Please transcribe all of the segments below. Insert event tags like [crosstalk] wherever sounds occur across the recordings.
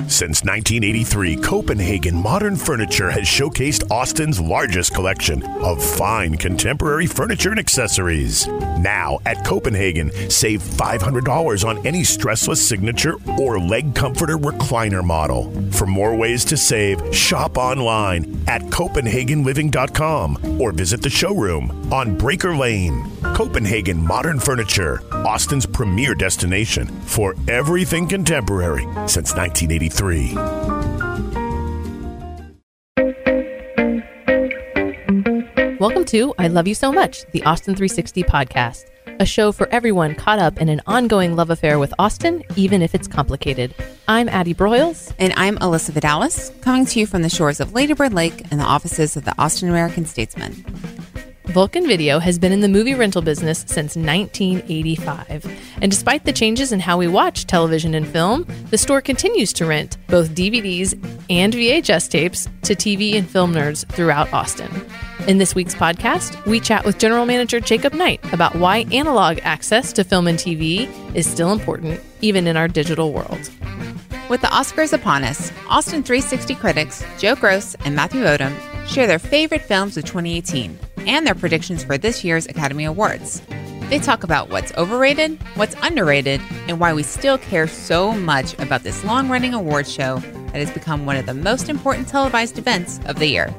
Since 1983, Copenhagen Modern Furniture has showcased Austin's largest collection of fine contemporary furniture and accessories. Now, at Copenhagen, save $500 on any stressless signature or leg comforter recliner model. For more ways to save, shop online at CopenhagenLiving.com or visit the showroom on Braker Lane. Copenhagen Modern Furniture, Austin's premier destination for everything contemporary since 1983. Welcome to I Love You So Much, the Austin 360 podcast, a show for everyone caught up in an ongoing love affair with Austin, even if it's complicated. I'm Addie Broyles. And I'm Alyssa Vidalis, coming to you from the shores of Ladybird Lake and the offices of the Austin American Statesman. Vulcan Video has been in the movie rental business since 1985. And despite the changes in how we watch television and film, the store continues to rent both DVDs and VHS tapes to TV and film nerds throughout Austin. In this week's podcast, we chat with General Manager Jacob Knight about why analog access to film and TV is still important, even in our digital world. With the Oscars upon us, Austin 360 critics Joe Gross and Matthew Odam share their favorite films of 2018 and their predictions for this year's Academy Awards. They talk about what's overrated, what's underrated, and why we still care so much about this long running award show that has become one of the most important televised events of the year.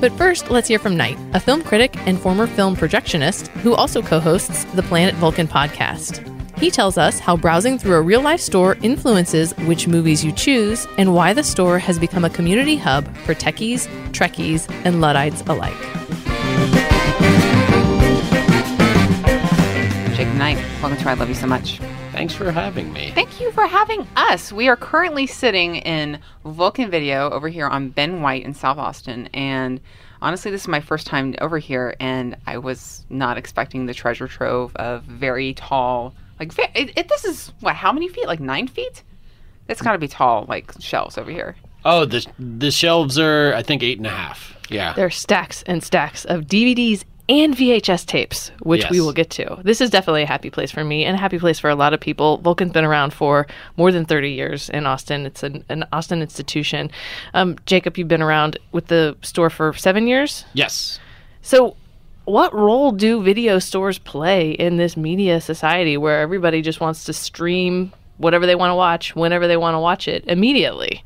But first, let's hear from Knight, a film critic and former film projectionist who also co hosts the Planet Vulcan podcast. He tells us how browsing through a real life store influences which movies you choose and why the store has become a community hub for techies, Trekkies, and Luddites alike. Jacob Knight, welcome to I Love You So Much. Thanks for having me. Thank you for having us. We are currently sitting in Vulcan Video over here on Ben White in South Austin. And honestly, this is my first time over here, and I was not expecting the treasure trove of very tall, like, it, it, this is what, how many feet? Like nine feet? It's got to be tall, like shelves over here. Oh, the the shelves are I think eight and a half. Yeah, there are stacks and stacks of DVDs and VHS tapes, which yes. we will get to. This is definitely a happy place for me and a happy place for a lot of people. Vulcan's been around for more than 30 years in Austin. It's an, an Austin institution. Um, Jacob, you've been around with the store for seven years? Yes. So, what role do video stores play in this media society where everybody just wants to stream whatever they want to watch whenever they want to watch it immediately?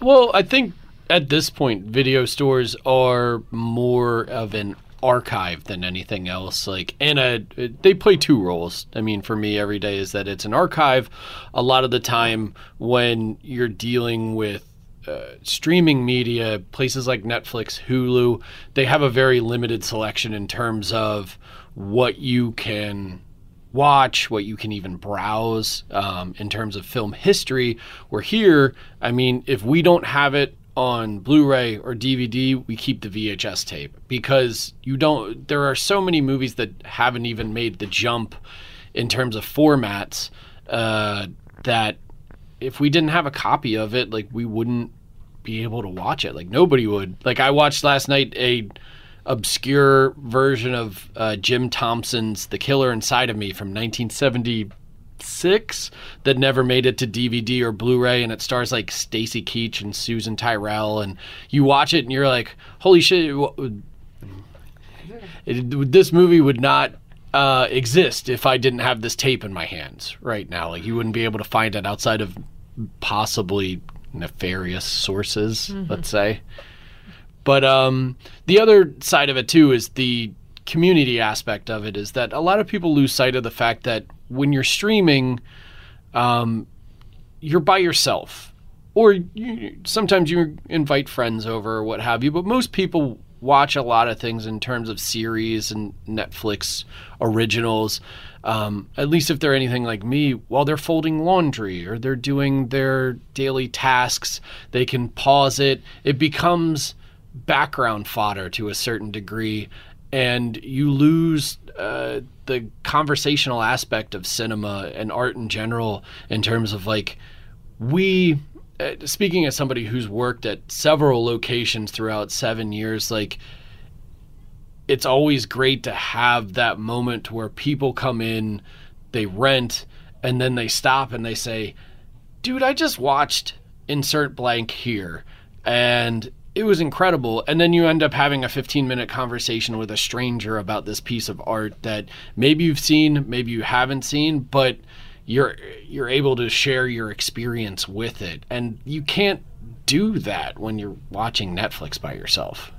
Well, I think at this point, video stores are more of an archive than anything else. Like, and a, they play two roles. I mean, for me, every day is that it's an archive. A lot of the time, when you're dealing with uh, streaming media, places like Netflix, Hulu, they have a very limited selection in terms of what you can watch, what you can even browse um, in terms of film history. Where here, I mean, if we don't have it on Blu-ray or DVD, we keep the VHS tape because you don't. There are so many movies that haven't even made the jump in terms of formats uh, that if we didn't have a copy of it, like we wouldn't be able to watch it. Like nobody would. Like I watched last night a obscure version of uh, Jim Thompson's The Killer Inside of Me from 1970 six that never made it to DVD or Blu-ray, and it stars like Stacy Keach and Susan Tyrrell, and you watch it and you're like, holy shit! It, this movie would not uh, exist if I didn't have this tape in my hands right now. Like you wouldn't be able to find it outside of possibly nefarious sources, mm-hmm. let's say. But um, the other side of it too is the community aspect of it is that a lot of people lose sight of the fact that when you're streaming, um, you're by yourself, or you, sometimes you invite friends over or what have you. But most people watch a lot of things in terms of series and Netflix originals. Um, at least if they're anything like me, while they're folding laundry or they're doing their daily tasks, they can pause it. It becomes background fodder to a certain degree, and you lose uh, the conversational aspect of cinema and art in general in terms of like we uh, speaking as somebody who's worked at several locations throughout 7 years like it's always great to have that moment where people come in they rent and then they stop and they say dude i just watched insert blank here. And it was incredible. And then you end up having a 15 minute conversation with a stranger about this piece of art that maybe you've seen, maybe you haven't seen, but you're you're able to share your experience with it. And you can't do that when you're watching Netflix by yourself.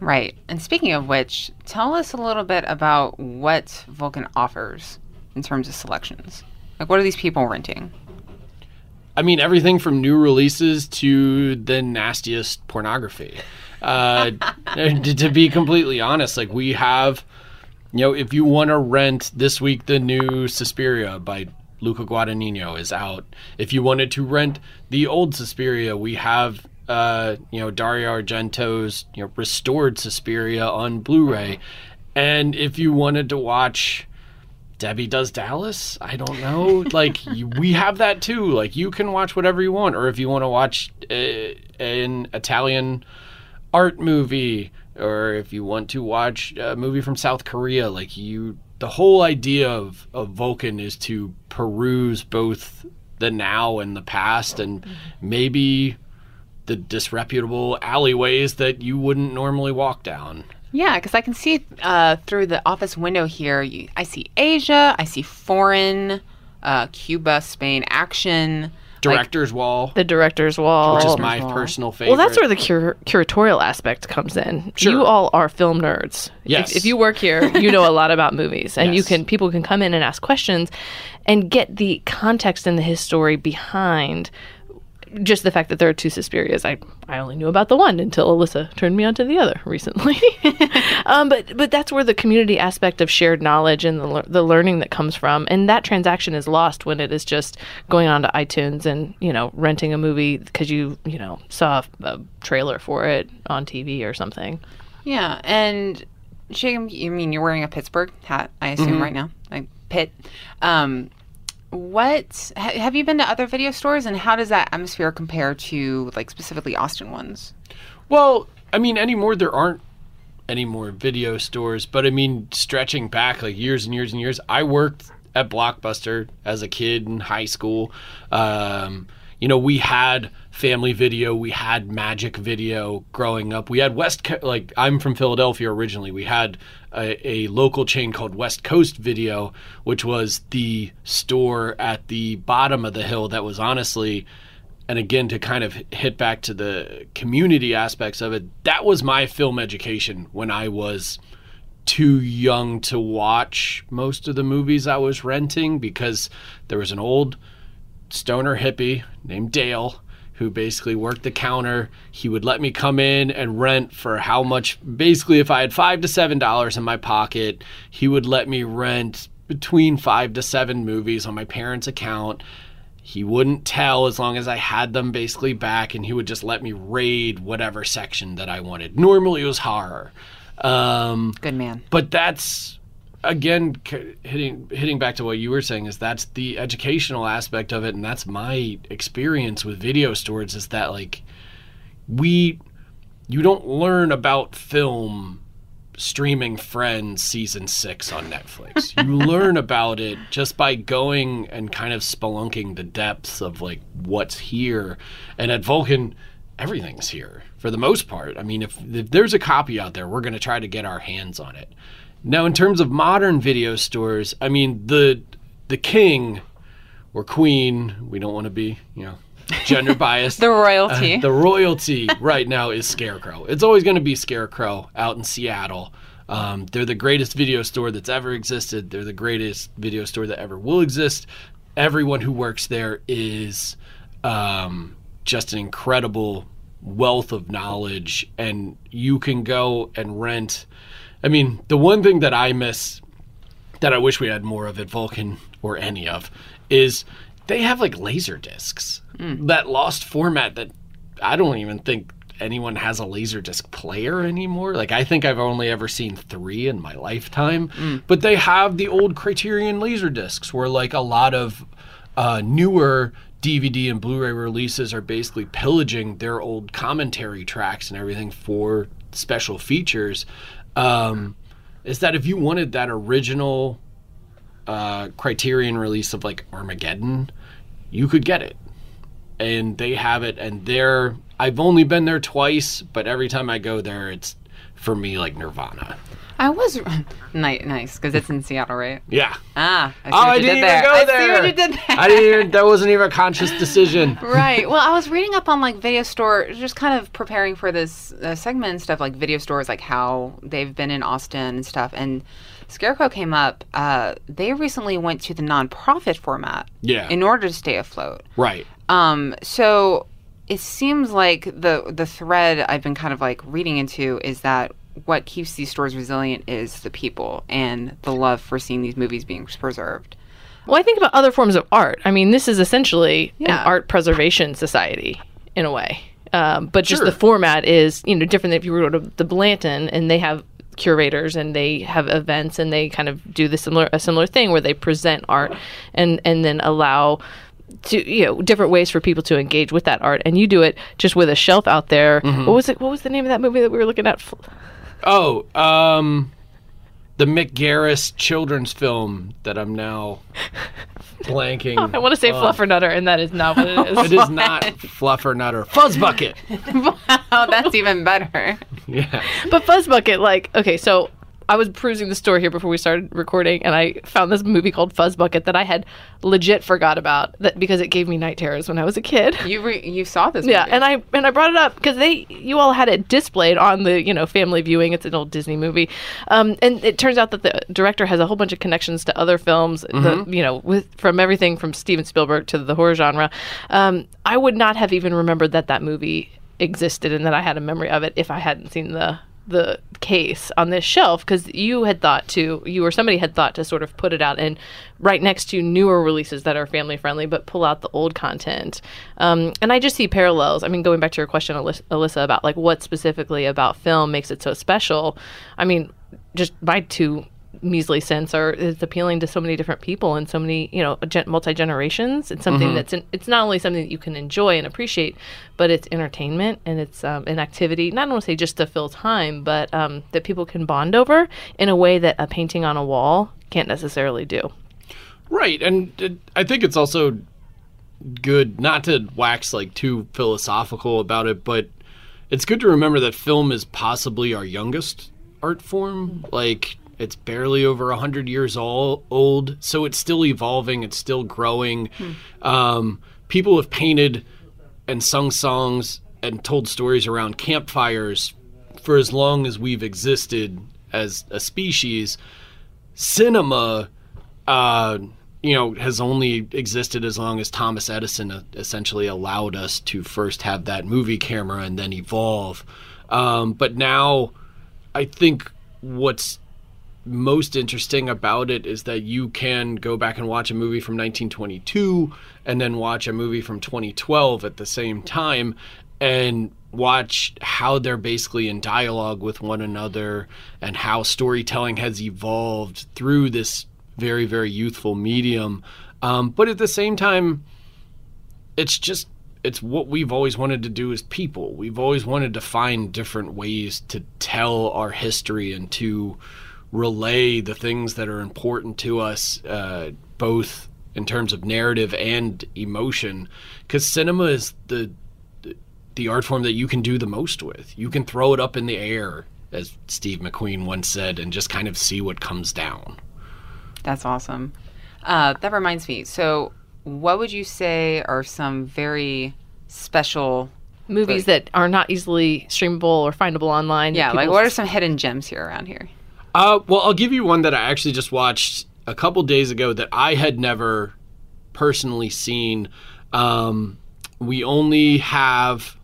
Right. And speaking of which, tell us a little bit about what Vulcan offers in terms of selections. Like, what are these people renting? I mean, everything from new releases to the nastiest pornography. Uh, [laughs] to, to be completely honest, like we have, you know, if you want to rent this week, the new Suspiria by Luca Guadagnino is out. If you wanted to rent the old Suspiria, we have, uh, you know, Dario Argento's you know restored Suspiria on Blu-ray. And if you wanted to watch Debbie Does Dallas. I don't know. like we have that too. Like you can watch whatever you want, or if you want to watch uh, an Italian art movie, or if you want to watch a movie from South Korea, like you. The whole idea of, of Vulcan is to peruse both the now and the past, and maybe the disreputable alleyways that you wouldn't normally walk down. Yeah, because I can see uh, through the office window here. You, I see Asia. I see foreign, uh, Cuba, Spain, action. Director's Wall, The director's wall. which is my Wall. personal favorite. well, that's where the cur- curatorial aspect comes in. Sure. You all are film nerds. Yes. If, if you work here, you know a lot about movies, and you can people can come in and ask questions, and get the context and the history behind just the fact that there are two Suspirias. I I only knew about the one until Alyssa turned me onto the other recently. [laughs] um, but but that's where the community aspect of shared knowledge and the the learning that comes from, and that transaction is lost when it is just going on to iTunes and you know renting a movie because you you know saw a, trailer for it on TV or something. Yeah, and Jacob, you mean you're wearing a Pittsburgh hat? I assume right now, like Pitt. Um, what ha- have you been to other video stores, and how does that atmosphere compare to like specifically Austin ones? Well, I mean, anymore there aren't any more video stores, but I mean, stretching back like years and years and years, I worked at Blockbuster as a kid in high school. Um, you know, we had family video, we had magic video growing up. We had West, Co- like I'm from Philadelphia originally. We had a, a local chain called West Coast Video, which was the store at the bottom of the hill that was honestly and again to kind of hit back to the community aspects of it that was my film education when i was too young to watch most of the movies i was renting because there was an old stoner hippie named dale who basically worked the counter he would let me come in and rent for how much basically if i had five to seven dollars in my pocket he would let me rent between five to seven movies on my parents account he wouldn't tell as long as I had them basically back, and he would just let me raid whatever section that I wanted. Normally, it was horror, um, Good man. but that's again hitting hitting back to what you were saying is that's the educational aspect of it, and that's my experience with video stores is that like we you don't learn about film streaming Friends season six on Netflix. [laughs] you learn about it just by going and kind of spelunking the depths of like what's here. And at Vulcan, everything's here for the most part. I mean, if, if there's a copy out there, we're going to try to get our hands on it. Now, in terms of modern video stores, I mean the the king or queen, we don't want to be, you know, gender [laughs] biased. The royalty. Uh, the royalty right now is Scarecrow. It's always going to be Scarecrow out in Seattle. Um, they're the greatest video store that's ever existed. They're the greatest video store that ever will exist. Everyone who works there is um, just an incredible wealth of knowledge, and you can go and rent. I mean, the one thing that I miss that I wish we had more of at Vulcan or any of is they have like laser discs. That lost format that I don't even think anyone has a laser disc player anymore. Like I think I've only ever seen 3 in my lifetime. But they have the old Criterion laser discs where like a lot of uh, newer DVD and Blu-ray releases are basically pillaging their old commentary tracks and everything for special features. Um, is that if you wanted that original uh, Criterion release of like Armageddon, you could get it. and they have it, and they're. I've only been there twice, but every time I go there, it's for me like Nirvana. I was [laughs] nice, nice because it's in Seattle, right? Yeah. Ah, I see Oh, what I you didn't did even there. go I there. see what you did there. I didn't even. That wasn't even a conscious decision. [laughs] right. Well, I was reading up on like video store, just kind of preparing for this uh, segment and stuff, like video stores, like how they've been in Austin and stuff. And Scarecrow came up. Uh, they recently went to the nonprofit format Yeah. in order to stay afloat. Right. Um, so it seems like the the thread I've been kind of like reading into is that what keeps these stores resilient is the people and the love for seeing these movies being preserved. Well, I think about other forms of art. I mean, this is essentially Yeah. an art preservation society in a way. Um, but just the format is, you know, different than if you were to go to the Blanton and they have curators and they have events and they kind of do the similar a similar thing where they present art and and then allow to you know different ways for people to engage with that art and you do it just with a shelf out there. What was it? What was the name of that movie that we were looking at? Oh, um, the Mick Garris children's film that I'm now [laughs] blanking. I want to say on. Fluffernutter, and that is not what it is. It is not Fluffernutter. Fuzz Bucket. [laughs] Oh, that's even better. [laughs] Yeah. But Fuzz Bucket, like, okay, so I was perusing the store here before we started recording, and I found this movie called Fuzz Bucket that I had legit forgot about that because it gave me night terrors when I was a kid. You re- you saw this? Yeah, and I and I brought it up because they you all had it displayed on the you know family viewing. It's an old Disney movie, um, and it turns out that the director has a whole bunch of connections to other films. The, you know, with from everything from Steven Spielberg to the horror genre. Um, I would not have even remembered that that movie existed and that I had a memory of it if I hadn't seen the the case on this shelf because you had thought to you or somebody had thought to sort of put it out and right next to newer releases that are family friendly but pull out the old content. Um, and i just see parallels. I mean going back to your question Alyssa, alyssa about like what specifically about film makes it so special. I mean just my two measly sense are it's appealing to so many different people and so many you know gen- multi generations it's something that's an, it's not only something that you can enjoy and appreciate but it's entertainment and it's um, an activity not to say just to fill time but um, that people can bond over in a way that a painting on a wall can't necessarily do. Right, and it, I think it's also good not to wax like too philosophical about it, but it's good to remember that film is possibly our youngest art form. Like it's barely over a hundred years all, old, so it's still evolving. It's still growing. Um, people have painted and sung songs and told stories around campfires for as long as we've existed as a species. Cinema uh, you know, has only existed as long as Thomas Edison uh, essentially allowed us to first have that movie camera and then evolve. Um, but now, I think what's most interesting about it is that you can go back and watch a movie from 1922 and then watch a movie from 2012 at the same time and watch how they're basically in dialogue with one another and how storytelling has evolved through this very very youthful medium. Um, but at the same time it's just it's what we've always wanted to do as people. We've always wanted to find different ways to tell our history and to relay the things that are important to us uh, both in terms of narrative and emotion because cinema is the the art form that you can do the most with you can throw it up in the air as steve mcqueen once said and just kind of see what comes down That's awesome. Uh, that reminds me. So, what would you say are some very special? movies that are not easily streamable or findable online Yeah, like what are some hidden gems here around here? Uh, well, I'll give you one that I actually just watched a couple days ago that I had never personally seen. Um, we only have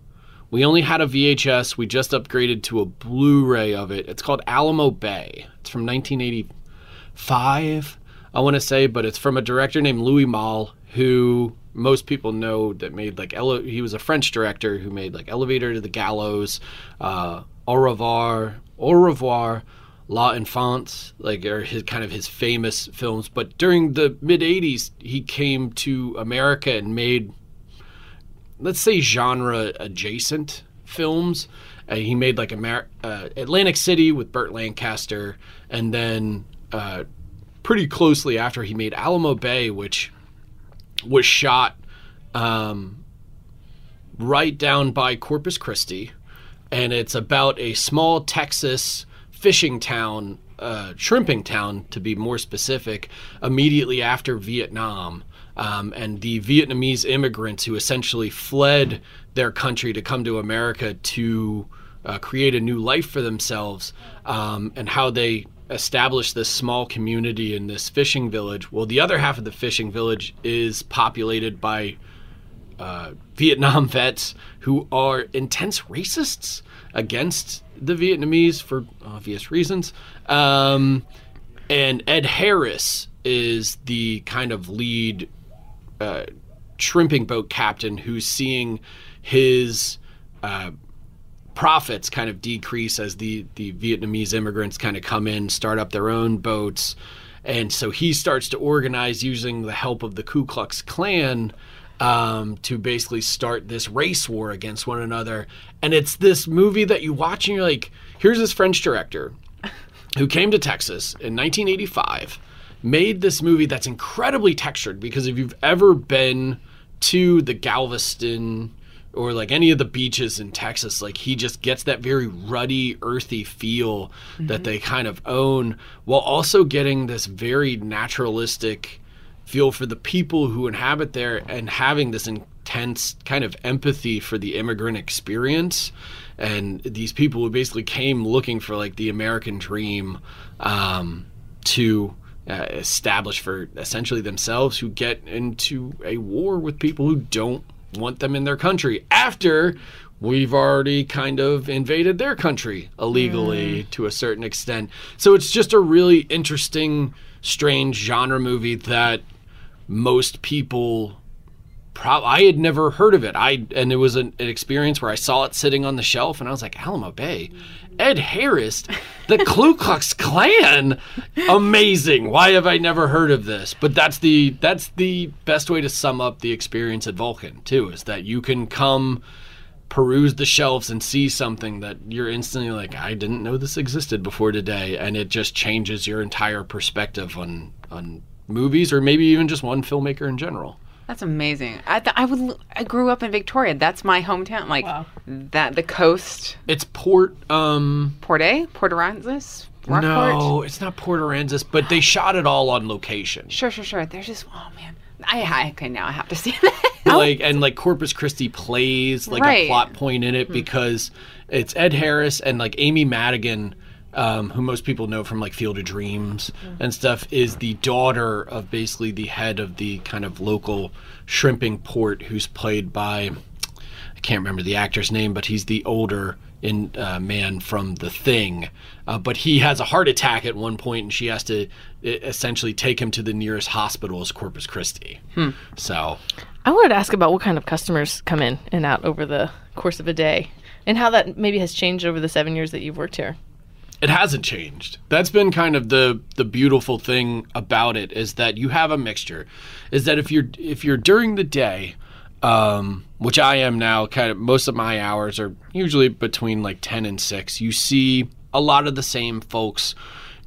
we only had a VHS. We just upgraded to a Blu-ray of it. It's called Alamo Bay. It's from 1985, I want to say, but it's from a director named Louis Malle, who most people know that made like ele- he was a French director who made like Elevator to the Gallows, uh, Au revoir, Au revoir, La Enfance, like are his kind of his famous films. But during the mid '80s, he came to America and made, let's say, genre adjacent films. Uh, he made like Amer- uh, Atlantic City with Burt Lancaster, and then uh, pretty closely after he made Alamo Bay, which was shot um, right down by Corpus Christi, and it's about a small Texas fishing town, uh, shrimping town to be more specific, immediately after Vietnam. Um, and the Vietnamese immigrants who essentially fled their country to come to America to uh, create a new life for themselves, um, and how they established this small community in this fishing village. Well, the other half of the fishing village is populated by uh, Vietnam [laughs] vets who are intense racists against the Vietnamese for obvious reasons. Um, and Ed Harris is the kind of lead uh, shrimping boat captain who's seeing his uh, profits kind of decrease as the, the Vietnamese immigrants kind of come in, start up their own boats. And so he starts to organize using the help of the Ku Klux Klan um, to basically start this race war against one another. And it's this movie that you watch and you're like, here's this French director who came to Texas in 1985, made this movie that's incredibly textured because if you've ever been to the Galveston or like any of the beaches in Texas, like he just gets that very ruddy, earthy feel mm-hmm. that they kind of own while also getting this very naturalistic feel for the people who inhabit there and having this intense kind of empathy for the immigrant experience and these people who basically came looking for like the American dream um, to uh, establish for essentially themselves who get into a war with people who don't want them in their country after we've already kind of invaded their country illegally mm. to a certain extent. So it's just a really interesting, strange genre movie that most people Pro- I had never heard of it. I and it was an, an, experience where I saw it sitting on the shelf, and I was like, Alamo Bay, Ed Harris, the [laughs] Ku Klux Klan, amazing. Why have I never heard of this? But that's the that's the best way to sum up the experience at Vulcan too. Is that you can come peruse the shelves and see something that you're instantly like, I didn't know this existed before today, and it just changes your entire perspective on on movies or maybe even just one filmmaker in general. That's amazing. I, th- I would. I grew up in Victoria. That's my hometown. Like wow. that, the coast. It's Port. Um, Port A, Port Aransas. Rockport? No, it's not Port Aransas, but they shot it all on location. Sure, sure, sure. There's just oh man. I, I okay now I have to [laughs] see that. like and like Corpus Christi plays like right. a plot point in it hmm. because it's Ed Harris and like Amy Madigan um, who most people know from like Field of Dreams mm-hmm. and stuff, is the daughter of basically the head of the kind of local shrimping port, who's played by I can't remember the actor's name, but he's the older in uh, man from The Thing. Uh, but he has a heart attack at one point, and she has to essentially take him to the nearest hospital, as Corpus Christi. Hmm. So, I wanted to ask about what kind of customers come in and out over the course of a day, and how that maybe has changed over the seven years that you've worked here it hasn't changed. That's been kind of the the beautiful thing about it is that you have a mixture. Is that if you're if you're during the day, um, which I am now, kind of most of my hours are usually between like ten and six. You see a lot of the same folks,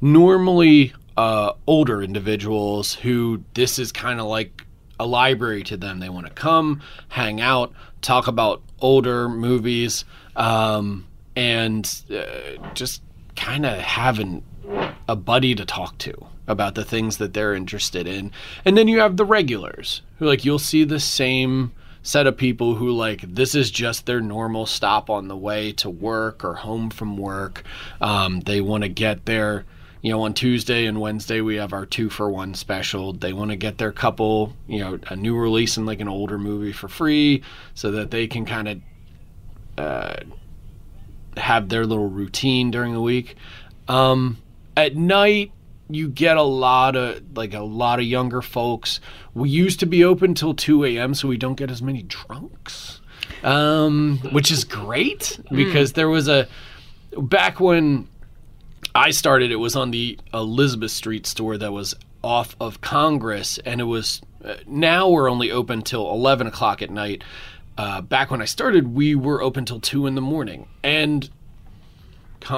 normally uh, older individuals who this is kind of like a library to them. They want to come, hang out, talk about older movies, um, and uh, just kind of having a buddy to talk to about the things that they're interested in. And then you have the regulars who like you'll see the same set of people who like this is just their normal stop on the way to work or home from work. Um, they want to get their you know, on Tuesday and Wednesday we have our two for one special. They want to get their couple, you know, a new release and like an older movie for free so that they can kind of uh, have their little routine during the week. Um, at night, you get a lot of like a lot of younger folks. We used to be open till two a.m., so we don't get as many drunks, um, which is great hmm. because mm. there was a back when I started. It was on the Elizabeth Street store that was off of Congress, and it was uh, now we're only open till eleven o'clock at night uh, back when I started, we were open till two in the morning, and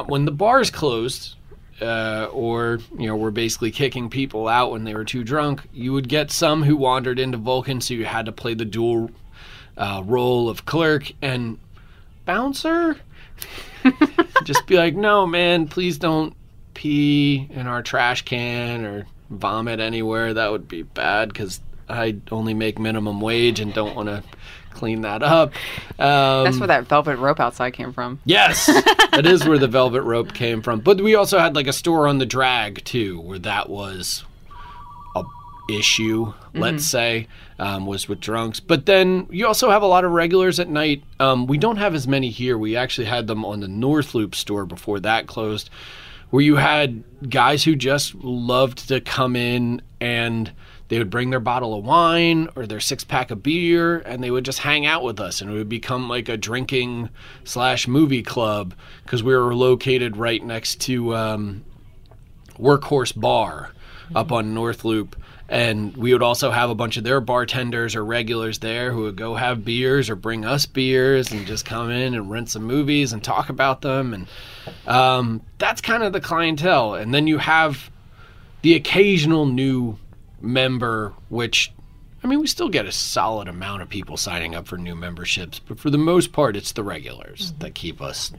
when the bars closed, uh, or you know, were basically kicking people out when they were too drunk, you would get some who wandered into Vulcan, so you had to play the dual uh, role of clerk and bouncer. [laughs] Just be like, no, man, please don't pee in our trash can or vomit anywhere. That would be bad because I only make minimum wage and don't want to clean that up. Um, That's where that velvet rope outside came from. Yes, [laughs] that is where the velvet rope came from. But we also had like a store on the drag too, where that was a issue. Let's say um, was with drunks. But then you also have a lot of regulars at night. Um, we don't have as many here. We actually had them on the North Loop store before that closed, where you had guys who just loved to come in and they would bring their bottle of wine or their six pack of beer and they would just hang out with us and it would become like a drinking slash movie club because we were located right next to um, workhorse bar up on north loop. And we would also have a bunch of their bartenders or regulars there who would go have beers or bring us beers and just come in and rent some movies and talk about them. And um, that's kind of the clientele. And then you have the occasional new member, which I mean, we still get a solid amount of people signing up for new memberships, but for the most part, it's the regulars that keep us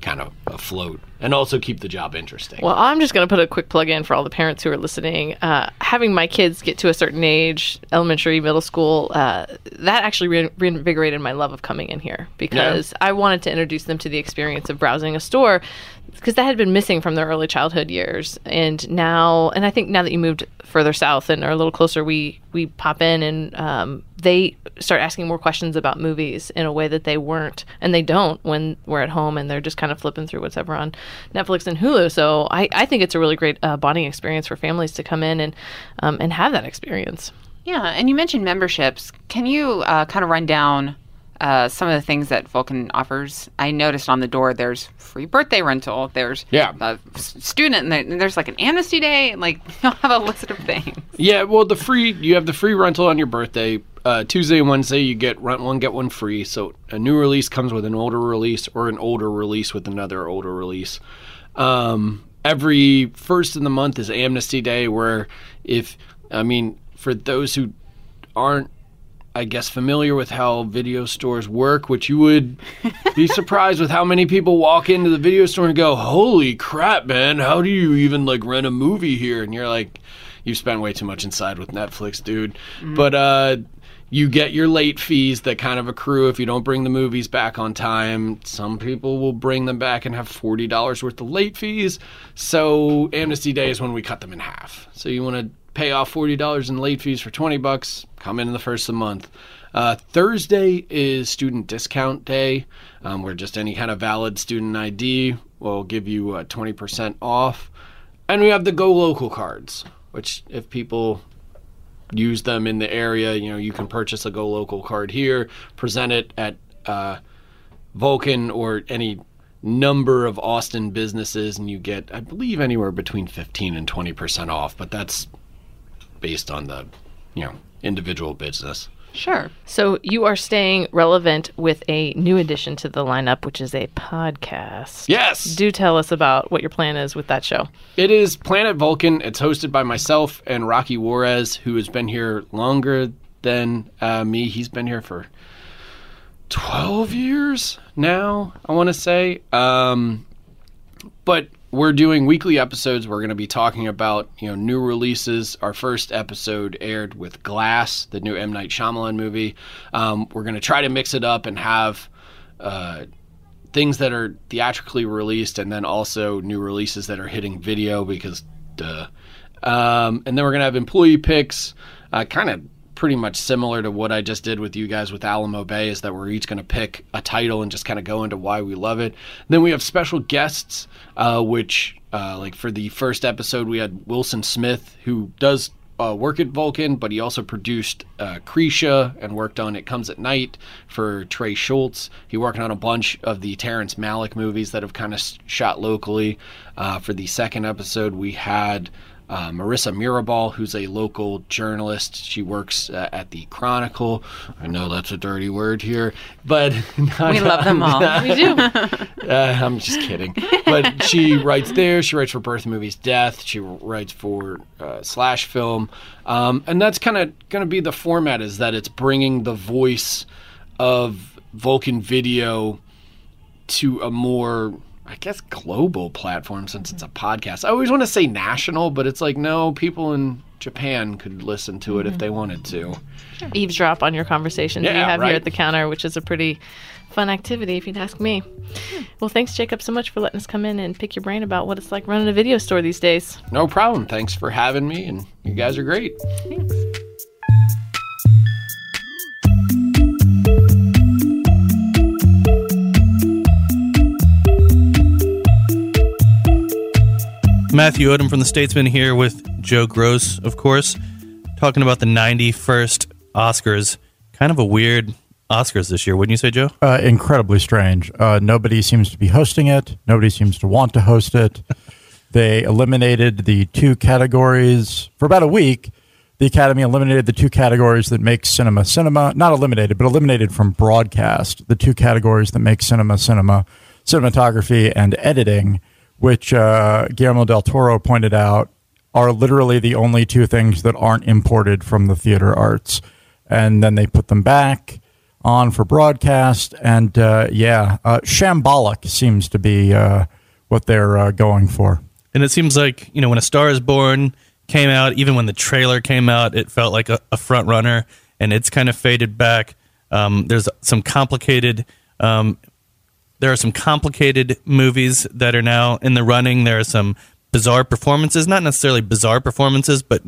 kind of afloat and also keep the job interesting. Well, I'm just going to put a quick plug in for all the parents who are listening. Uh, having my kids get to a certain age, elementary, middle school, uh, that actually re- reinvigorated my love of coming in here because I wanted to introduce them to the experience of browsing a store because that had been missing from their early childhood years. And now, and I think now that you moved further south and are a little closer, we we pop in and um, they start asking more questions about movies in a way that they weren't, and they don't when we're at home and they're just kind of flipping through whatever on Netflix and Hulu. So I, I think it's a really great uh, bonding experience for families to come in and um, and have that experience. Yeah, and you mentioned memberships. Can you uh, kind of run down uh, some of the things that Vulcan offers? I noticed on the door there's free birthday rental. There's Yeah. a s- student, and and there's like an amnesty day. And like [laughs] you'll have a list of things. Yeah, well, the free you have the free rental on your birthday. Uh, Tuesday and Wednesday, you get rent one get one free. So a new release comes with an older release, or an older release with another older release. Um, every first in the month is Amnesty Day, where if I mean for those who aren't I guess familiar with how video stores work, which you would [laughs] be surprised with how many people walk into the video store and go, "Holy crap, man! How do you even like rent a movie here?" And you're like, "You've spent way too much inside with Netflix, dude." But uh, you get your late fees that kind of accrue if you don't bring the movies back on time. Some people will bring them back and have forty dollars worth of late fees. So Amnesty Day is when we cut them in half. So you want to pay off forty dollars in late fees for twenty bucks. Come in in the first of the month. Uh, Thursday is student discount day, um, where just any kind of valid student ID will give you uh, twenty percent off. And we have the Go Local cards, which if people use them in the area, you know, you can purchase a Go Local card here, present it at uh, Vulcan or any number of Austin businesses, and you get, I believe, anywhere between 15 and 20% off, but that's based on the, you know, individual business. Sure. So you are staying relevant with a new addition to the lineup, which is a podcast. Yes! Do tell us about what your plan is with that show. It is Planet Vulcan. It's hosted by myself and Rocky Juarez, who has been here longer than uh, me. He's been here for 12 years now, I want to say. Um, but we're doing weekly episodes. We're going to be talking about you know new releases. Our first episode aired with Glass, the new M Night Shyamalan movie. Um, we're going to try to mix it up and have uh, things that are theatrically released, and then also new releases that are hitting video because duh. Um, and then we're going to have employee picks, uh, kind of pretty much similar to what I just did with you guys with Alamo Bay, is that we're each going to pick a title and just kind of go into why we love it. Then we have special guests, uh, which, uh, like for the first episode, we had Wilson Smith, who does uh, work at Vulcan, but he also produced uh, Krisha and worked on It Comes at Night for Trey Shults. He worked on a bunch of the Terrence Malick movies that have kind of shot locally. Uh, for the second episode, we had uh, Marisa Mirabal, who's a local journalist. She works uh, at the Chronicle. I know that's a dirty word here, but [laughs] We love them all. We do. [laughs] uh, I'm just kidding. But she writes there. She writes for Birth Movies Death. She writes for uh, Slash Film. Um, and that's kind of going to be the format is that it's bringing the voice of Vulcan Video to a more, I guess, global platform since it's a podcast. I always want to say national, but it's like, no, people in Japan could listen to it if mm-hmm. they wanted to. Eavesdrop on your conversations you have right. here at the counter, which is a pretty fun activity, if you'd ask me. Hmm. Well, thanks, Jacob, so much for letting us come in and pick your brain about what it's like running a video store these days. No problem. Thanks for having me, and you guys are great. Matthew Odam from the Statesman here with Joe Gross, of course, talking about the 91st Oscars. Kind of a weird Oscars this year, wouldn't you say, Joe? Uh, incredibly strange. Uh, nobody seems to be hosting it. Nobody seems to want to host it. [laughs] they eliminated the two categories for about a week. The Academy eliminated the two categories that make cinema cinema. Not eliminated, but eliminated from broadcast. The two categories that make cinema cinema, cinematography and editing, which uh, Guillermo del Toro pointed out are literally the only two things that aren't imported from the theater arts. And then they put them back on for broadcast. And uh, yeah, uh, shambolic seems to be uh, what they're uh, going for. And it seems like, you know, when A Star is Born came out, even when the trailer came out, it felt like a, a front runner, and it's kind of faded back. Um, there's some complicated. Um, there are some complicated movies that are now in the running. There are some bizarre performances, not necessarily bizarre performances, but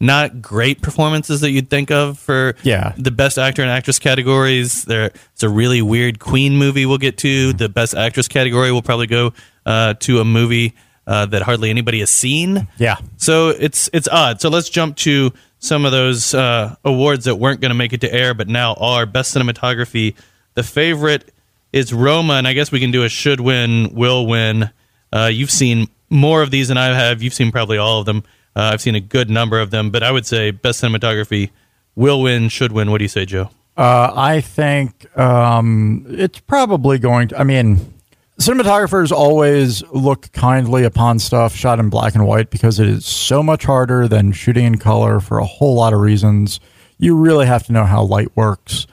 not great performances that you'd think of for Yeah. the best actor and actress categories. There, it's a really weird Queen movie we'll get to. The best actress category will probably go uh, to a movie uh, that hardly anybody has seen. Yeah. So it's it's odd. So let's jump to some of those uh, awards that weren't going to make it to air, but now are best cinematography. The favorite is Roma, and I guess we can do a should win, will win. Uh, you've seen more of these than I have. You've seen probably all of them. Uh, I've seen a good number of them, but I would say best cinematography will win, should win. What do you say, Joe? Uh, I think um, it's probably going to. I mean, cinematographers always look kindly upon stuff shot in black and white because it is so much harder than shooting in color for a whole lot of reasons. You really have to know how light works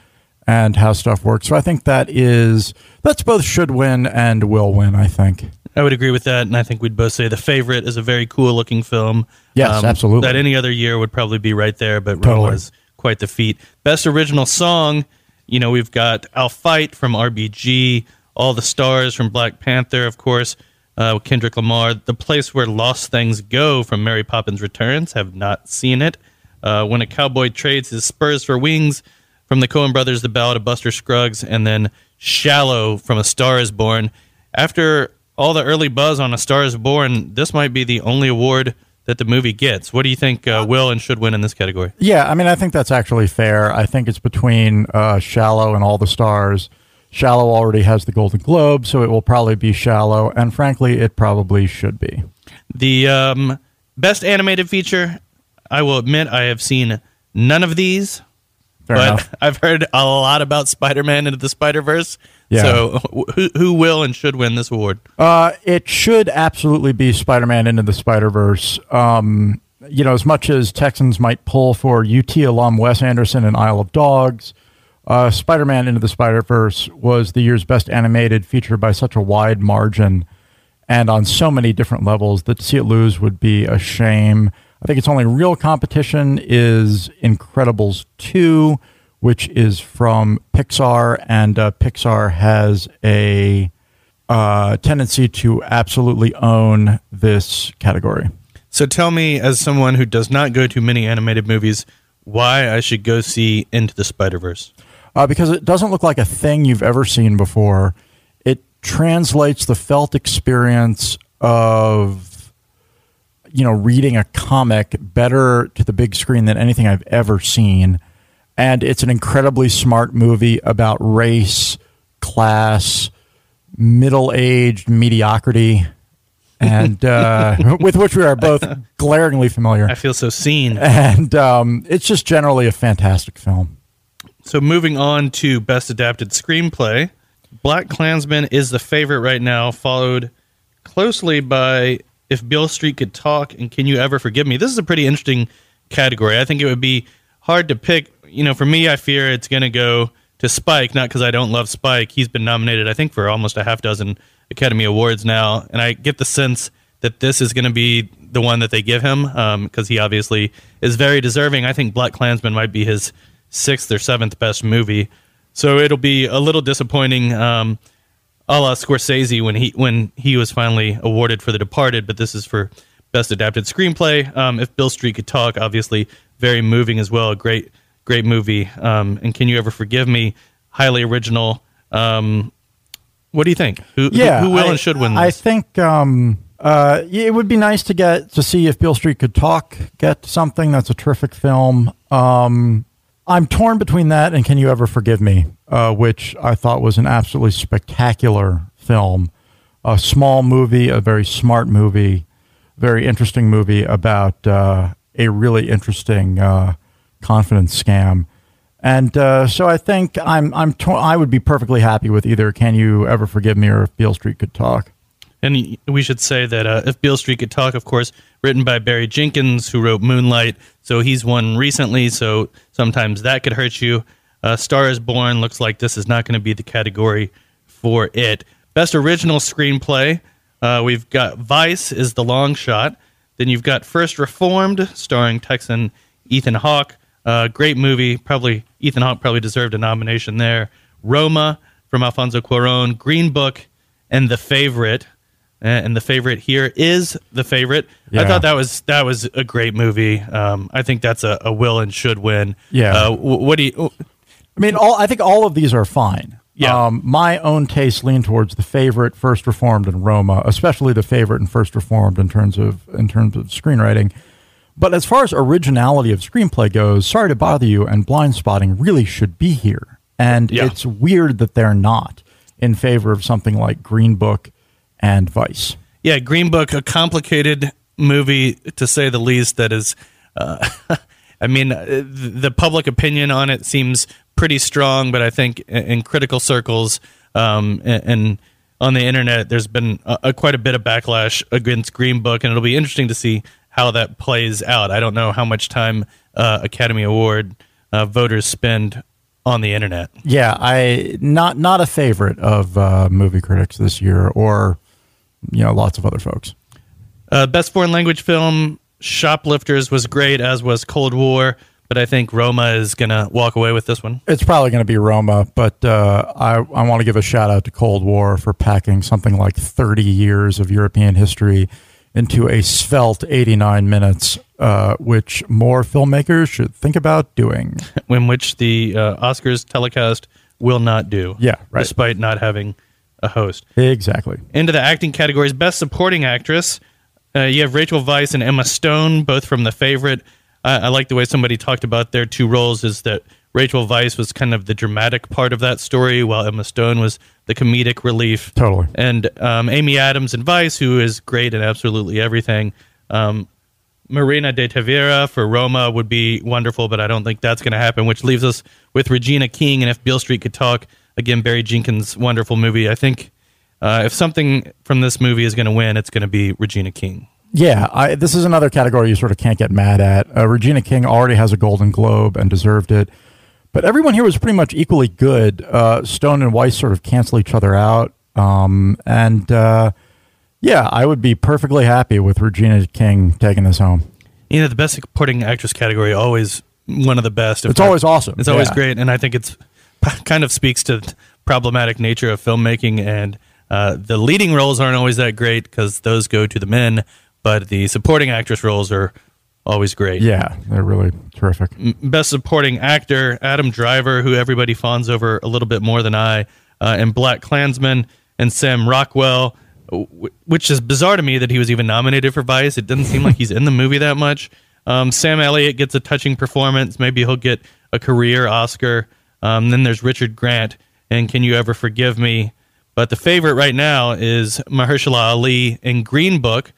and how stuff works. So I think that is that's both should win and will win. I think. I would agree with that, and I think we'd both say the favorite is a very cool looking film. Um, Yes, absolutely. That any other year would probably be right there, but Totally. Roma is quite the feat. Best original song, you know, we've got "I'll Fight" from RBG, "All the Stars" from Black Panther, of course, uh, Kendrick Lamar, "The Place Where Lost Things Go" from Mary Poppins Returns. Have not seen it. Uh, when a cowboy trades his spurs for wings from the Coen Brothers, "The Ballad of Buster Scruggs," and then "Shallow" from "A Star Is Born." After all the early buzz on "A Star Is Born," this might be the only award that the movie gets. What do you think uh, will and should win in this category? Yeah, I mean, I think that's actually fair. I think it's between uh, Shallow and All the Stars. Shallow already has the Golden Globe, so it will probably be Shallow, and frankly, it probably should be. The um, best animated feature, I will admit, I have seen none of these, Fair but enough. [laughs] I've heard a lot about Spider-Man into the Spider-Verse. Yeah. So, who, who will and should win this award? Uh, it should absolutely be Spider-Man into the Spider-Verse. Um, you know, as much as Texans might pull for UT alum Wes Anderson and Isle of Dogs, uh, Spider-Man into the Spider-Verse was the year's best animated feature by such a wide margin and on so many different levels that to see it lose would be a shame. I think its only real competition is Incredibles 2, which is from Pixar, and uh, Pixar has a uh, tendency to absolutely own this category. So, tell me, as someone who does not go to many animated movies, why I should go see Into the Spider-Verse. uh, because it doesn't look like a thing you've ever seen before. It translates the felt experience of you know reading a comic better to the big screen than anything I've ever seen, and it's an incredibly smart movie about race, class, middle-aged mediocrity. [laughs] And uh, with which we are both glaringly familiar, I feel so seen. and um, it's just generally a fantastic film. So moving on to best adapted screenplay, Black Klansman is the favorite right now, followed closely by If Beale Street Could Talk and Can You Ever Forgive Me. This is a pretty interesting category. I think it would be hard to pick. You know, for me, I fear it's going to go to Spike, not because I don't love Spike. He's been nominated, I think, for almost a half dozen Academy Awards now, and I get the sense that this is going to be the one that they give him because he obviously is very deserving. I think Black Klansman might be his sixth or seventh best movie, so it'll be a little disappointing. Um, a la Scorsese when he when he was finally awarded for The Departed, but this is for best adapted screenplay. Um, if Beale Street could talk, obviously very moving as well. A great great movie. Um, and Can You Ever Forgive Me? Highly original. Um, what do you think? Who, Yeah, who, who will I, and should win I think um, uh, it would be nice to get to see if Beale Street could talk, get something that's a terrific film. Um, I'm torn between that and Can You Ever Forgive Me, uh, which I thought was an absolutely spectacular film, a small movie, a very smart movie, very interesting movie about uh, a really interesting uh, confidence scam. And uh, so I think I'm I'm tor- I would be perfectly happy with either Can You Ever Forgive Me or If Beale Street Could Talk. And we should say that uh, if Beale Street could talk, of course, written by Barry Jenkins, who wrote Moonlight. So he's won recently. So sometimes that could hurt you. Uh, Star is Born looks like this is not going to be the category for it. Best original screenplay. Uh, we've got Vice is the long shot. Then you've got First Reformed, starring Texan Ethan Hawke. Uh, great movie. Probably Ethan Hawke probably deserved a nomination there. Roma from Alfonso Cuarón. Green Book and The Favorite. Uh, and the favorite here is the favorite. I thought that was that was a great movie. Um, I think that's a, a will and should win. Yeah. Uh, what do you? I mean, all I think all of these are fine. Yeah. Um, my own tastes lean towards the favorite, First Reformed, and Roma, especially the favorite and First Reformed in terms of in terms of screenwriting. But as far as originality of screenplay goes, sorry to bother you, and Blindspotting really should be here, and Yeah. it's weird that they're not in favor of something like Green Book and Vice. Yeah, Green Book, a complicated movie to say the least. That is, uh, [laughs] I mean, uh, the public opinion on it seems pretty strong, but I think in, critical circles um, and, and on the internet, there's been a, a, quite a bit of backlash against Green Book, and it'll be interesting to see how that plays out. I don't know how much time uh, Academy Award uh, voters spend on the internet. Yeah, I not not a favorite of uh, movie critics this year, or you know, lots of other folks. Uh, best foreign language film, Shoplifters was great, as was Cold War, but I think Roma is going to walk away with this one. It's probably going to be Roma, but uh, I, I want to give a shout out to Cold War for packing something like 30 years of European history into a svelte 89 minutes, uh, which more filmmakers should think about doing. [laughs] in which the uh, Oscars telecast will not do. Yeah, right. Despite not having a host. Exactly. Into the acting categories, Best Supporting Actress. Uh, you have Rachel Weisz and Emma Stone, both from The Favorite. I, I like the way somebody talked about their two roles. Is that Rachel Weisz was kind of the dramatic part of that story, while Emma Stone was the comedic relief. Totally. And um, Amy Adams and Vice, who is great in absolutely everything. Um, Marina de Tavira for Roma would be wonderful, but I don't think that's going to happen, which leaves us with Regina King. And if Beale Street could talk, again, Barry Jenkins' wonderful movie. I think uh, if something from this movie is going to win, it's going to be Regina King. Yeah, I, this is another category you sort of can't get mad at. Uh, Regina King already has a Golden Globe and deserved it, but everyone here was pretty much equally good. Uh, Stone and Weisz sort of cancel each other out, um, and uh, yeah, I would be perfectly happy with Regina King taking this home. You know, the best supporting actress category always one of the best. It's always awesome. It's always Yeah. great, and I think it's [laughs] kind of speaks to the problematic nature of filmmaking. And uh, the leading roles aren't always that great because those go to the men, but the supporting actress roles are always great. Yeah, they're really terrific. Best supporting actor Adam Driver, who everybody fawns over a little bit more than I, uh, and BlacKkKlansman and Sam Rockwell, w- which is bizarre to me that he was even nominated for Vice. It doesn't seem like he's in the movie that much. Um, Sam Elliott gets a touching performance. Maybe he'll get a career Oscar. Um, then there's Richard Grant and Can You Ever Forgive Me? But the favorite right now is Mahershala Ali in Green Book.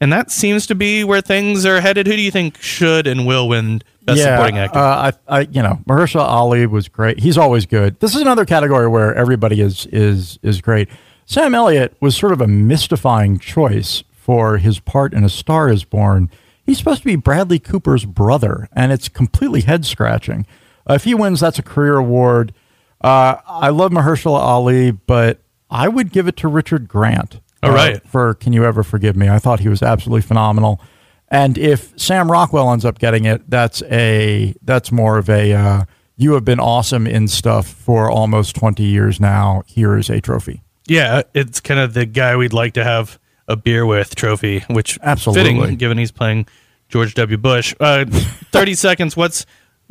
And that seems to be where things are headed. Who do you think should and will win Best Supporting Actor? Uh, I, I, you know, Mahershala Ali was great. He's always good. This is another category where everybody is is is great. Sam Elliott was sort of a mystifying choice for his part in A Star Is Born. He's supposed to be Bradley Cooper's brother, and it's completely head scratching. Uh, if he wins, that's a career award. Uh, I love Mahershala Ali, but I would give it to Richard Grant. All uh, right. For Can You Ever Forgive Me? I thought he was absolutely phenomenal. And if Sam Rockwell ends up getting it, that's a that's more of a uh, you have been awesome in stuff for almost twenty years now. Here is a trophy. Yeah, it's kind of the guy we'd like to have a beer with trophy, which Absolutely. fitting given he's playing George W. Bush. Uh, Thirty [laughs] seconds. What's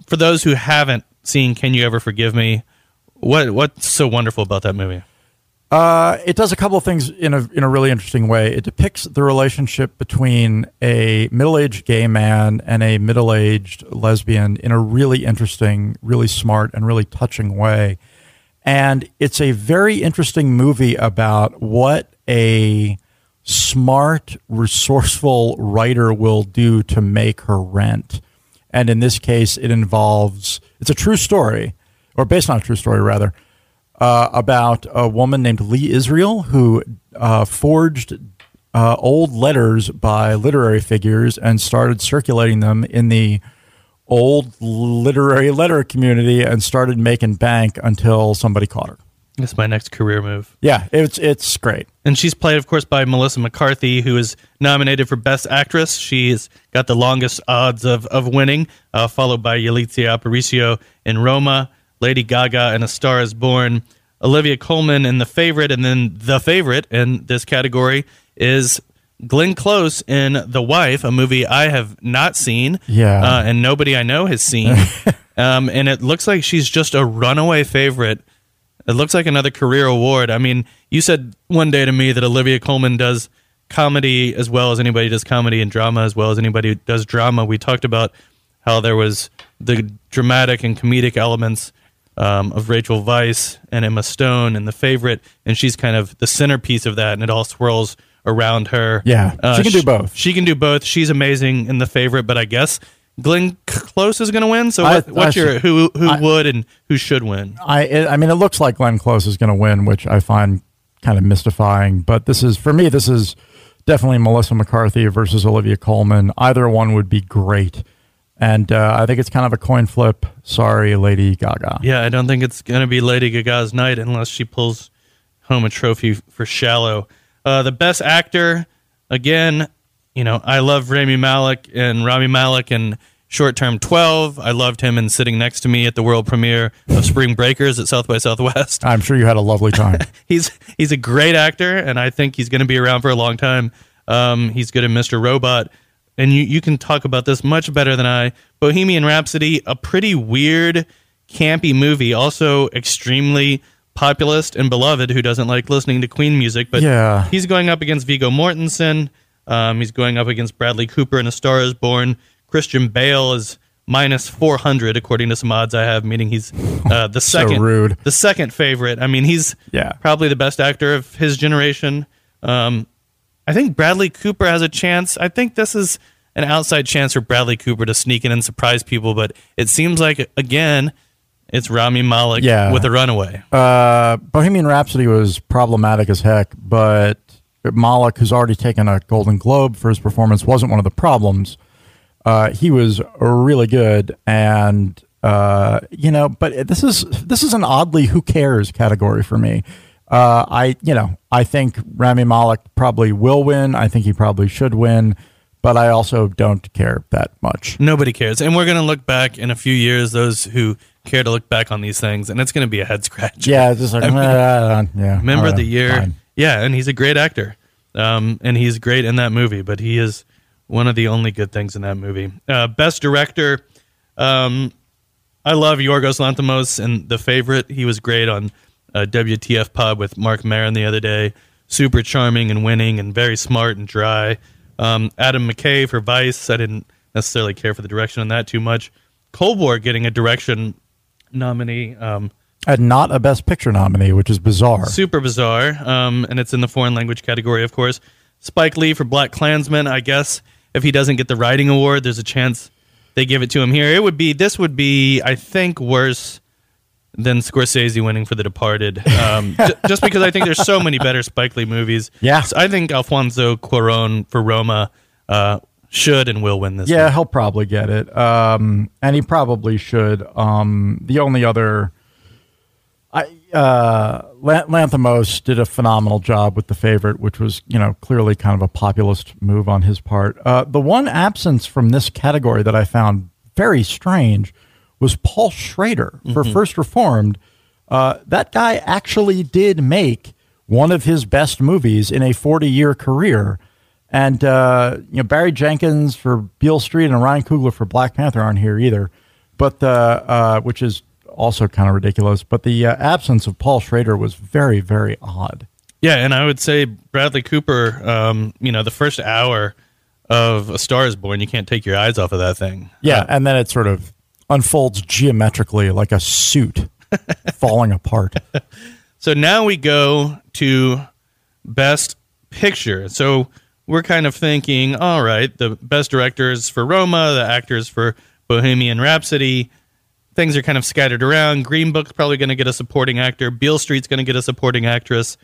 for those who haven't seen? Can you ever forgive me? What what's so wonderful about that movie? Uh, it does a couple of things in a in a really interesting way. It depicts the relationship between a middle aged gay man and a middle aged lesbian in a really interesting, really smart, and really touching way. And it's a very interesting movie about what a smart, resourceful writer will do to make her rent. And in this case, it involves it's a true story, or based on a true story, rather uh, about a woman named Lee Israel who uh, forged uh, old letters by literary figures and started circulating them in the old literary letter community and started making bank until somebody caught her. That's my next career move. Yeah, it's it's great. And she's played, of course, by Melissa McCarthy, who is nominated for Best Actress. She's got the longest odds of, of winning, uh, followed by Yalitza Aparicio in Roma, Lady Gaga in A Star is Born, Olivia Colman in The Favorite, and then the favorite in this category is Glenn Close in The Wife, a movie I have not seen. Yeah. Uh, and nobody I know has seen. [laughs] um, and it looks like she's just a runaway favorite. It looks like another career award. I mean, you said one day to me that Olivia Colman does comedy as well as anybody does comedy and drama as well as anybody does drama. We talked about how there was the dramatic and comedic elements um, of Rachel Weisz and Emma Stone and the favorite, and she's kind of the centerpiece of that, and it all swirls around her. Yeah, she can do both. She can do both. She's amazing in the favorite, but I guess Glenn Close is going to win. So I- what's I- your who who I- would and who should win? I I mean, it looks like Glenn Close is going to win, which I find kind of mystifying. But this is for me, this is definitely Melissa McCarthy versus Olivia Colman. Either one would be great, and uh, I think it's kind of a coin flip. Sorry, Lady Gaga. Yeah, I don't think it's going to be Lady Gaga's night unless she pulls home a trophy for Shallow. Uh, the best actor, again, you know, I love Rami Malek and Rami Malek and Short Term 12. I loved him in sitting next to me at the world premiere of Spring Breakers at South by Southwest. I'm sure you had a lovely time. [laughs] he's he's a great actor, and I think he's going to be around for a long time. Um, he's good in Mr. Robot, and you you can talk about this much better than I. Bohemian Rhapsody, a pretty weird, campy movie, also extremely populist and beloved. Who doesn't like listening to Queen music? But Yeah. he's going up against Viggo Mortensen. Um, he's going up against Bradley Cooper in A Star Is Born. Christian Bale is minus 400 according to some odds I have, meaning he's uh, [laughs] the So second rude. the second favorite. I mean, he's Yeah. probably the best actor of his generation. Um, I think Bradley Cooper has a chance. I think this is an outside chance for Bradley Cooper to sneak in and surprise people, but it seems like again, it's Rami Malek Yeah. with a runaway. Uh, Bohemian Rhapsody was problematic as heck, but Malek, who's already taken a Golden Globe for his performance, wasn't one of the problems. Uh, he was really good, and uh, you know, but this is this is an oddly who cares category for me. Uh, I you know I think Rami Malek probably will win. I think he probably should win, but I also don't care that much. Nobody cares, and we're gonna look back in a few years. Those who care to look back on these things, and it's gonna be a head scratch. Yeah, just like [laughs] I mean, yeah. Remember uh, the year? fine. Yeah, and he's a great actor. Um, and he's great in that movie, but he is one of the only good things in that movie. Uh, best director, um, I love Yorgos Lanthimos and The Favorite. He was great on uh, WTF Pub with Marc Maron the other day. Super charming and winning and very smart and dry. Um, Adam McKay for Vice. I didn't necessarily care for the direction on that too much. Cold War getting a direction nominee. Um, and not a Best Picture nominee, which is bizarre. super bizarre. Um, and it's in the foreign language category, of course. Spike Lee for BlacKkKlansman. I guess if he doesn't get the writing award, there's a chance they give it to him here. It would be this would be, I think, worse than Scorsese winning for The Departed. Um, [laughs] j- just because I think there's so many better Spike Lee movies. Yeah. So I think Alfonso Cuarón for Roma uh, should and will win this. Yeah, one. he'll probably get it. Um, and he probably should. Um, the only other, uh, Lanthimos did a phenomenal job with the favorite, which was, you know, clearly kind of a populist move on his part. Uh, the one absence from this category that I found very strange was Paul Schrader for First Reformed. Uh, that guy actually did make one of his best movies in a 40 year career. And, uh, you know, Barry Jenkins for Beale Street and Ryan Coogler for Black Panther aren't here either, but the, uh, which is also kind of ridiculous. But the uh, absence of Paul Schrader was very, very odd. Yeah, and I would say Bradley Cooper. Um, you know, the first hour of A Star Is Born, you can't take your eyes off of that thing. Yeah. and then it sort of unfolds geometrically like a suit [laughs] falling apart. So now we go to best picture. So we're kind of thinking, all right, the best directors for Roma, the actors for Bohemian Rhapsody. Things are kind of scattered around. Green Book's probably going to get a supporting actor. Beale Street's going to get a supporting actress.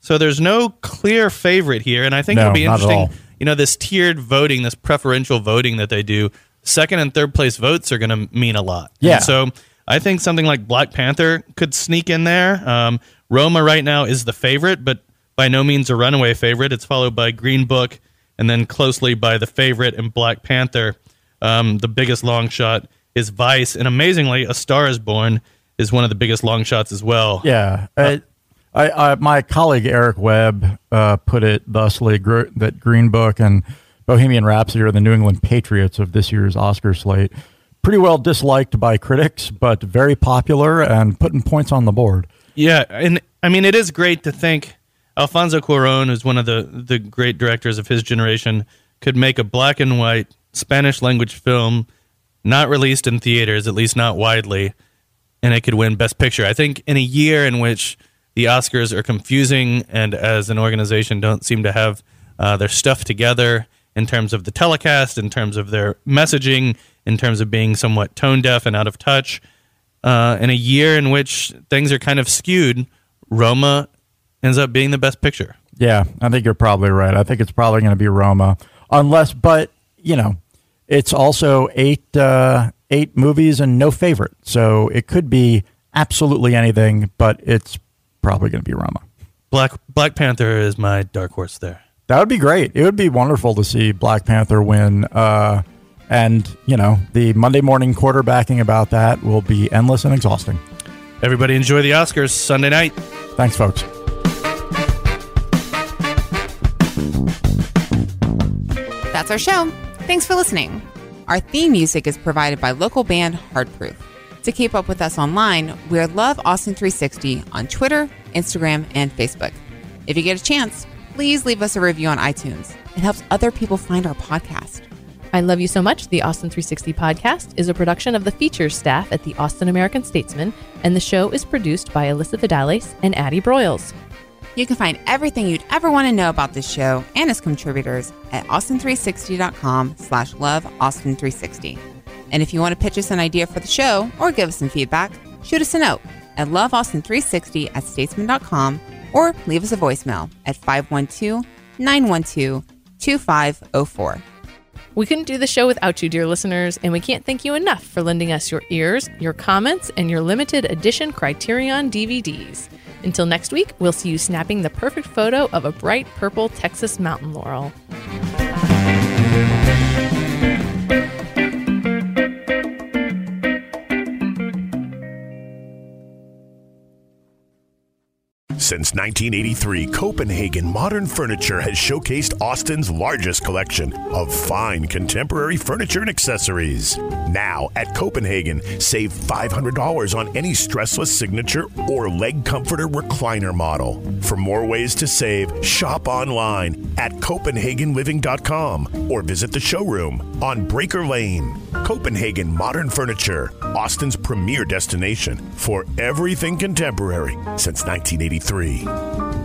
So there's no clear favorite here, and I think No, it'll be interesting. You know, this tiered voting, this preferential voting that they do. Second and third place votes are going to mean a lot. Yeah. And so I think something like Black Panther could sneak in there. Um, Roma right now is the favorite, but by no means a runaway favorite. It's followed by Green Book, and then closely by the favorite and Black Panther. Um, the biggest long shot is Vice, and amazingly, A Star Is Born is one of the biggest long shots as well. Yeah. I, I, I, my colleague Eric Webb uh, put it thusly gr- that Green Book and Bohemian Rhapsody are the New England Patriots of this year's Oscar slate. Pretty well disliked by critics, but very popular and putting points on the board. Yeah, and I mean it is great to think Alfonso Cuarón, who's one of the the great directors of his generation, could make a black and white Spanish language film not released in theaters, at least not widely, and it could win Best Picture. I think in a year in which the Oscars are confusing and as an organization don't seem to have uh, their stuff together in terms of the telecast, in terms of their messaging, in terms of being somewhat tone deaf and out of touch. Uh, in a year in which things are kind of skewed, Roma ends up being the best picture. Yeah, I think you're probably right. I think it's probably going to be Roma, unless, but you know, it's also eight uh, eight movies and no favorite, so it could be absolutely anything. But it's probably going to be Roma. Black Black Panther is my dark horse there. That would be great. It would be wonderful to see Black Panther win. Uh, and, you know, the Monday morning quarterbacking about that will be endless and exhausting. Everybody enjoy the Oscars Sunday night. Thanks, folks. That's our show. Thanks for listening. Our theme music is provided by local band Hardproof. To keep up with us online, we're Love Austin 360 on Twitter, Instagram, and Facebook. If you get a chance, please leave us a review on iTunes. It helps other people find our podcast. I Love You So Much, the Austin 360 podcast, is a production of the features staff at the Austin American Statesman, and the show is produced by Alyssa Vidales and Addie Broyles. You can find everything you'd ever want to know about this show and its contributors at austin360.com slash love austin360. And if you want to pitch us an idea for the show or give us some feedback, shoot us a note at loveaustin360 at statesman.com or leave us a voicemail at 512-912-2504. We couldn't do the show without you, dear listeners, and we can't thank you enough for lending us your ears, your comments, and your limited edition Criterion DVDs. Until next week, we'll see you snapping the perfect photo of a bright purple Texas mountain laurel. Since 1983, Copenhagen Modern Furniture has showcased Austin's largest collection of fine contemporary furniture and accessories. Now, at Copenhagen, save $500 on any stressless signature or leg comforter recliner model. For more ways to save, shop online at CopenhagenLiving.com or visit the showroom on Breaker Lane. Copenhagen Modern Furniture, Austin's premier destination for everything contemporary since 1983. Three.